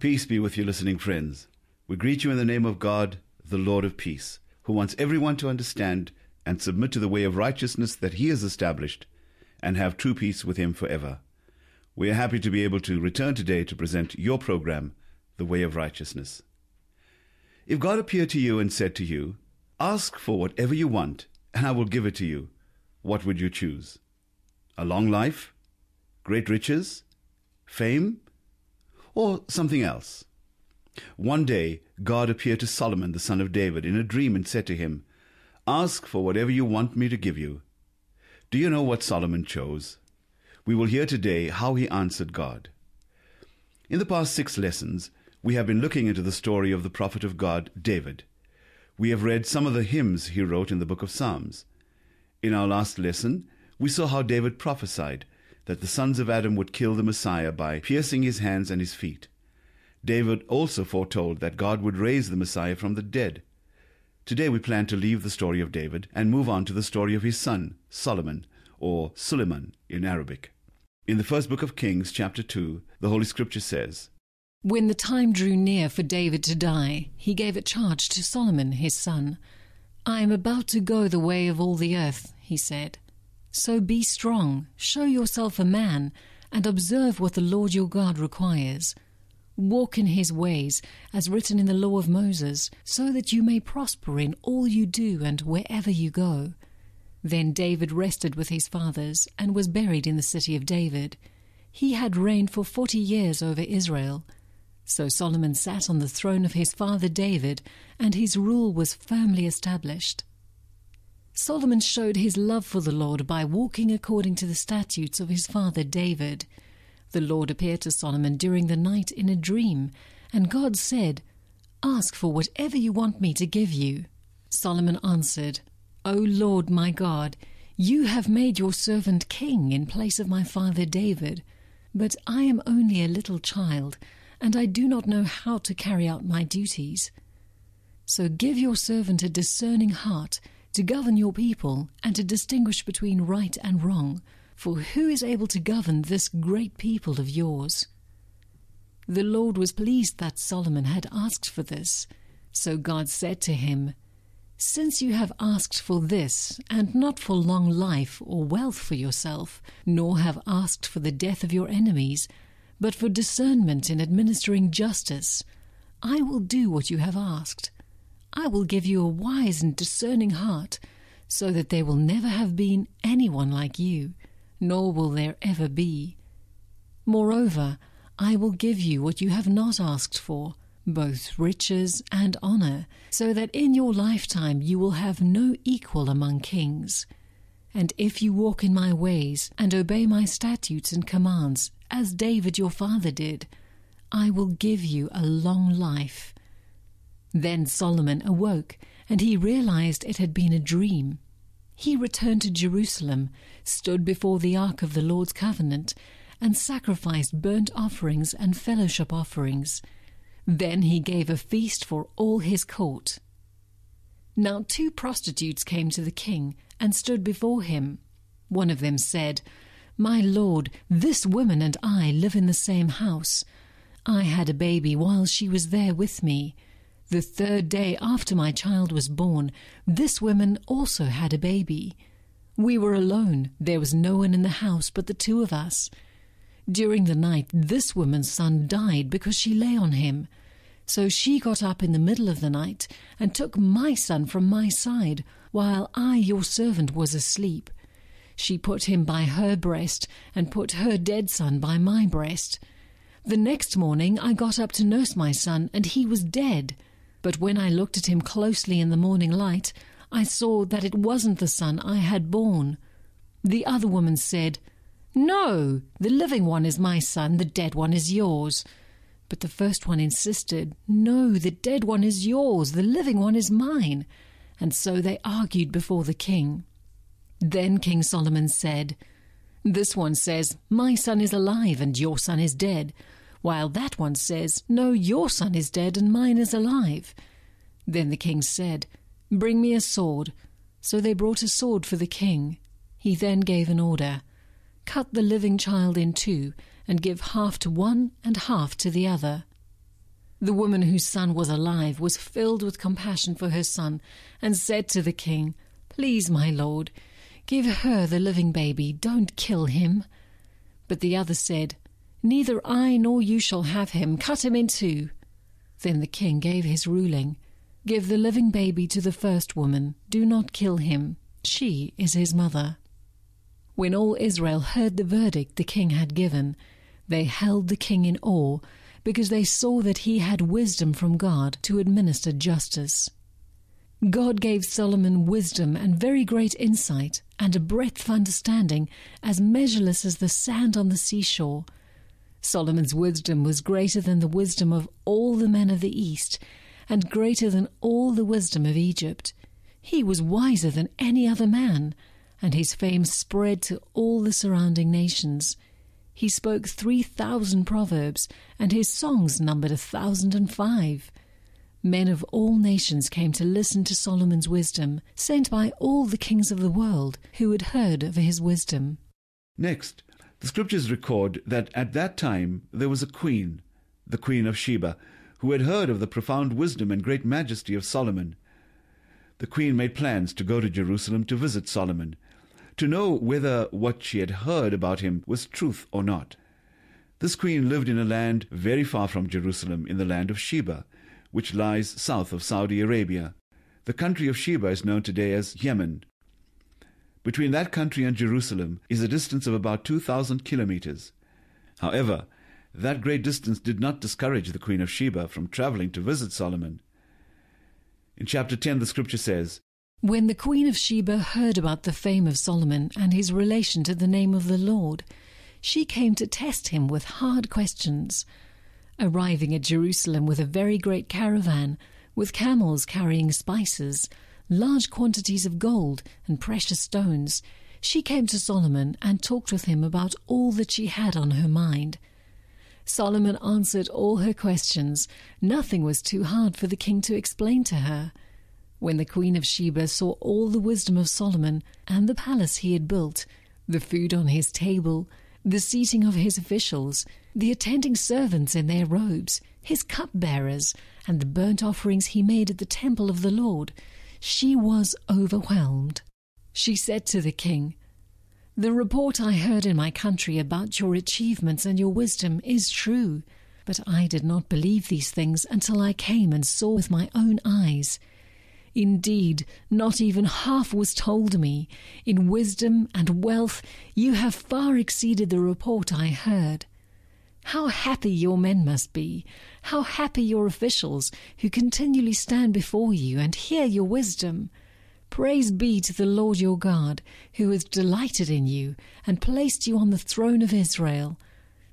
Peace be with you, listening friends. We greet you in the name of God, the Lord of peace, who wants everyone to understand and submit to the way of righteousness that He has established and have true peace with Him forever. We are happy to be able to return today to present your program, The Way of Righteousness. If God appeared to you and said to you, Ask for whatever you want, and I will give it to you, what would you choose? A long life? Great riches? Fame? Or something else? One day, God appeared to Solomon, the son of David, in a dream and said to him, Ask for whatever you want me to give you. Do you know what Solomon chose? We will hear today how he answered God. In the past six lessons, we have been looking into the story of the prophet of God, David. We have read some of the hymns he wrote in the book of Psalms. In our last lesson, we saw how David prophesied that the sons of Adam would kill the Messiah by piercing his hands and his feet. David also foretold that God would raise the Messiah from the dead. Today we plan to leave the story of David and move on to the story of his son, Solomon, or Suleiman in Arabic. In the first book of Kings, chapter 2, the Holy Scripture says, When the time drew near for David to die, he gave a charge to Solomon his son. I am about to go the way of all the earth, he said. So be strong, show yourself a man, and observe what the Lord your God requires. Walk in his ways, as written in the law of Moses, so that you may prosper in all you do and wherever you go. Then David rested with his fathers, and was buried in the city of David. He had reigned for forty years over Israel. So Solomon sat on the throne of his father David, and his rule was firmly established. Solomon showed his love for the Lord by walking according to the statutes of his father David. The Lord appeared to Solomon during the night in a dream, and God said, Ask for whatever you want me to give you. Solomon answered, O Lord my God, you have made your servant king in place of my father David, but I am only a little child, and I do not know how to carry out my duties. So give your servant a discerning heart to govern your people and to distinguish between right and wrong for who is able to govern this great people of yours? The Lord was pleased that Solomon had asked for this. So God said to him, Since you have asked for this, and not for long life or wealth for yourself, nor have asked for the death of your enemies, but for discernment in administering justice, I will do what you have asked. I will give you a wise and discerning heart, so that there will never have been anyone like you nor will there ever be. Moreover, I will give you what you have not asked for, both riches and honor, so that in your lifetime you will have no equal among kings. And if you walk in my ways and obey my statutes and commands, as David your father did, I will give you a long life. Then Solomon awoke, and he realized it had been a dream. He returned to Jerusalem, stood before the ark of the Lord's covenant, and sacrificed burnt offerings and fellowship offerings. Then he gave a feast for all his court. Now two prostitutes came to the king and stood before him. One of them said, My lord, this woman and I live in the same house. I had a baby while she was there with me. The third day after my child was born, this woman also had a baby. We were alone. There was no one in the house but the two of us. During the night, this woman's son died because she lay on him. So she got up in the middle of the night and took my son from my side, while I, your servant, was asleep. She put him by her breast and put her dead son by my breast. The next morning I got up to nurse my son, and he was dead. But when I looked at him closely in the morning light, I saw that it wasn't the son I had borne. The other woman said, No, the living one is my son, the dead one is yours. But the first one insisted, No, the dead one is yours, the living one is mine. And so they argued before the king. Then King Solomon said, This one says, My son is alive and your son is dead while that one says, No, your son is dead and mine is alive. Then the king said, Bring me a sword. So they brought a sword for the king. He then gave an order Cut the living child in two, and give half to one and half to the other. The woman whose son was alive was filled with compassion for her son and said to the king, Please, my lord, give her the living baby, don't kill him. But the other said, Neither I nor you shall have him, cut him in two. Then the king gave his ruling Give the living baby to the first woman, do not kill him. She is his mother. When all Israel heard the verdict the king had given, they held the king in awe because they saw that he had wisdom from God to administer justice. God gave Solomon wisdom and very great insight, and a breadth of understanding as measureless as the sand on the seashore. Solomon's wisdom was greater than the wisdom of all the men of the East, and greater than all the wisdom of Egypt. He was wiser than any other man, and his fame spread to all the surrounding nations. He spoke three thousand proverbs, and his songs numbered a thousand and five. Men of all nations came to listen to Solomon's wisdom, sent by all the kings of the world who had heard of his wisdom. Next, the scriptures record that at that time there was a queen, the queen of Sheba, who had heard of the profound wisdom and great majesty of Solomon. The queen made plans to go to Jerusalem to visit Solomon, to know whether what she had heard about him was truth or not. This queen lived in a land very far from Jerusalem, in the land of Sheba, which lies south of Saudi Arabia. The country of Sheba is known today as Yemen. Between that country and Jerusalem is a distance of about 2,000 kilometers. However, that great distance did not discourage the Queen of Sheba from traveling to visit Solomon. In chapter 10, the scripture says, When the Queen of Sheba heard about the fame of Solomon and his relation to the name of the Lord, she came to test him with hard questions. Arriving at Jerusalem with a very great caravan, with camels carrying spices, large quantities of gold and precious stones, she came to Solomon and talked with him about all that she had on her mind. Solomon answered all her questions. Nothing was too hard for the king to explain to her. When the queen of Sheba saw all the wisdom of Solomon and the palace he had built, the food on his table, the seating of his officials, the attending servants in their robes, his cupbearers, and the burnt offerings he made at the temple of the Lord, she was overwhelmed. She said to the king, The report I heard in my country about your achievements and your wisdom is true, but I did not believe these things until I came and saw with my own eyes. Indeed, not even half was told me. In wisdom and wealth, you have far exceeded the report I heard. How happy your men must be! How happy your officials, who continually stand before you and hear your wisdom! Praise be to the Lord your God, who has delighted in you and placed you on the throne of Israel.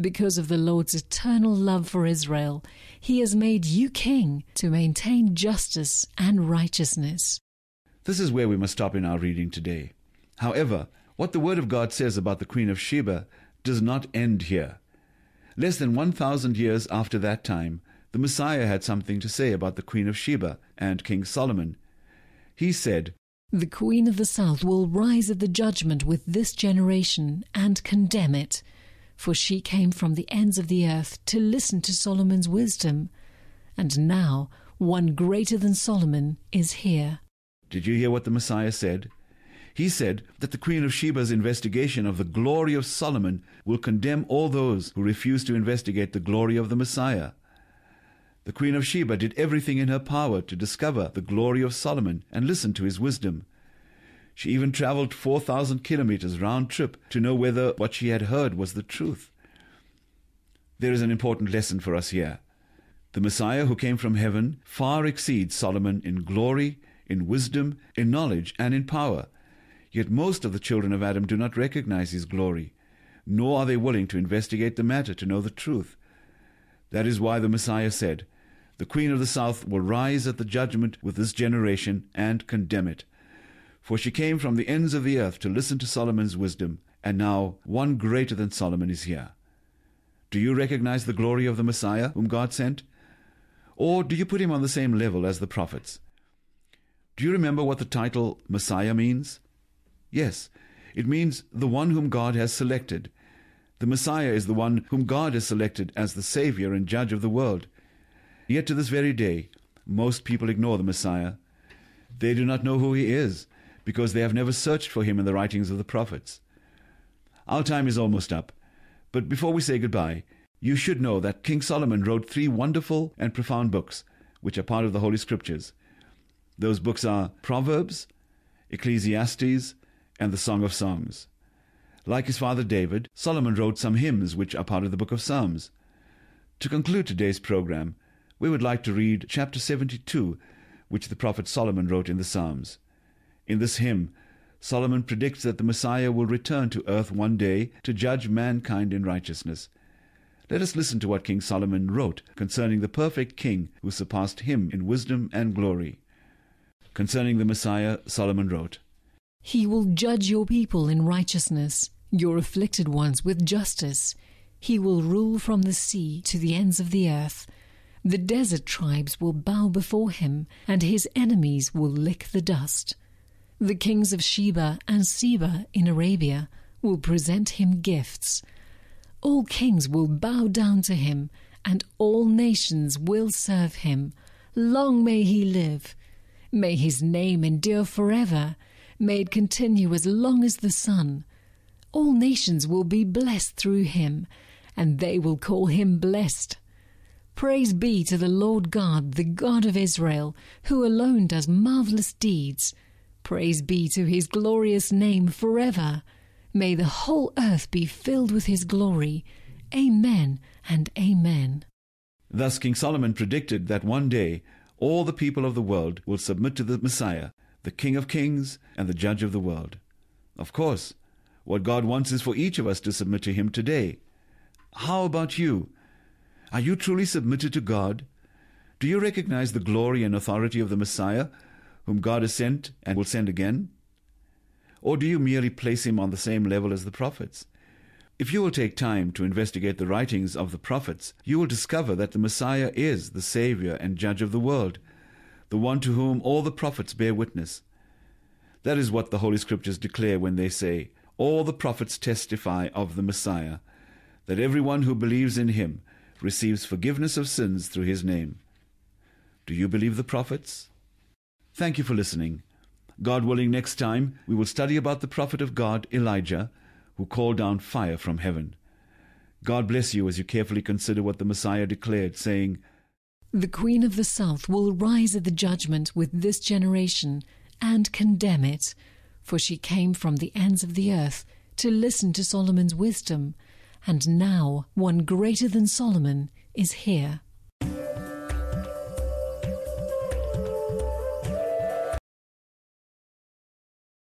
Because of the Lord's eternal love for Israel, he has made you king to maintain justice and righteousness. This is where we must stop in our reading today. However, what the Word of God says about the Queen of Sheba does not end here. Less than 1,000 years after that time, the Messiah had something to say about the Queen of Sheba and King Solomon. He said, The Queen of the South will rise at the judgment with this generation and condemn it, for she came from the ends of the earth to listen to Solomon's wisdom. And now one greater than Solomon is here. Did you hear what the Messiah said? He said that the Queen of Sheba's investigation of the glory of Solomon will condemn all those who refuse to investigate the glory of the Messiah. The Queen of Sheba did everything in her power to discover the glory of Solomon and listen to his wisdom. She even traveled 4,000 kilometers round trip to know whether what she had heard was the truth. There is an important lesson for us here. The Messiah who came from heaven far exceeds Solomon in glory, in wisdom, in knowledge, and in power. Yet most of the children of Adam do not recognize his glory, nor are they willing to investigate the matter to know the truth. That is why the Messiah said, The Queen of the South will rise at the judgment with this generation and condemn it. For she came from the ends of the earth to listen to Solomon's wisdom, and now one greater than Solomon is here. Do you recognize the glory of the Messiah whom God sent? Or do you put him on the same level as the prophets? Do you remember what the title Messiah means? Yes, it means the one whom God has selected. The Messiah is the one whom God has selected as the Savior and Judge of the world. Yet to this very day, most people ignore the Messiah. They do not know who he is because they have never searched for him in the writings of the prophets. Our time is almost up, but before we say goodbye, you should know that King Solomon wrote three wonderful and profound books, which are part of the Holy Scriptures. Those books are Proverbs, Ecclesiastes, and the Song of Songs. Like his father David, Solomon wrote some hymns which are part of the book of Psalms. To conclude today's program, we would like to read chapter 72, which the prophet Solomon wrote in the Psalms. In this hymn, Solomon predicts that the Messiah will return to earth one day to judge mankind in righteousness. Let us listen to what King Solomon wrote concerning the perfect king who surpassed him in wisdom and glory. Concerning the Messiah, Solomon wrote, He will judge your people in righteousness, your afflicted ones with justice. He will rule from the sea to the ends of the earth. The desert tribes will bow before him, and his enemies will lick the dust. The kings of Sheba and Seba in Arabia will present him gifts. All kings will bow down to him, and all nations will serve him. Long may he live. May his name endure forever. May it continue as long as the sun. All nations will be blessed through him, and they will call him blessed. Praise be to the Lord God, the God of Israel, who alone does marvelous deeds. Praise be to his glorious name forever. May the whole earth be filled with his glory. Amen and amen. Thus King Solomon predicted that one day all the people of the world will submit to the Messiah, the King of kings and the Judge of the world. Of course, what God wants is for each of us to submit to him today. How about you? Are you truly submitted to God? Do you recognize the glory and authority of the Messiah, whom God has sent and will send again? Or do you merely place him on the same level as the prophets? If you will take time to investigate the writings of the prophets, you will discover that the Messiah is the Savior and Judge of the world, the one to whom all the prophets bear witness. That is what the Holy Scriptures declare when they say, All the prophets testify of the Messiah, that everyone who believes in him receives forgiveness of sins through his name. Do you believe the prophets? Thank you for listening. God willing, next time we will study about the prophet of God, Elijah, who called down fire from heaven. God bless you as you carefully consider what the Messiah declared, saying, The Queen of the South will rise at the judgment with this generation and condemn it, for she came from the ends of the earth to listen to Solomon's wisdom, and now one greater than Solomon is here.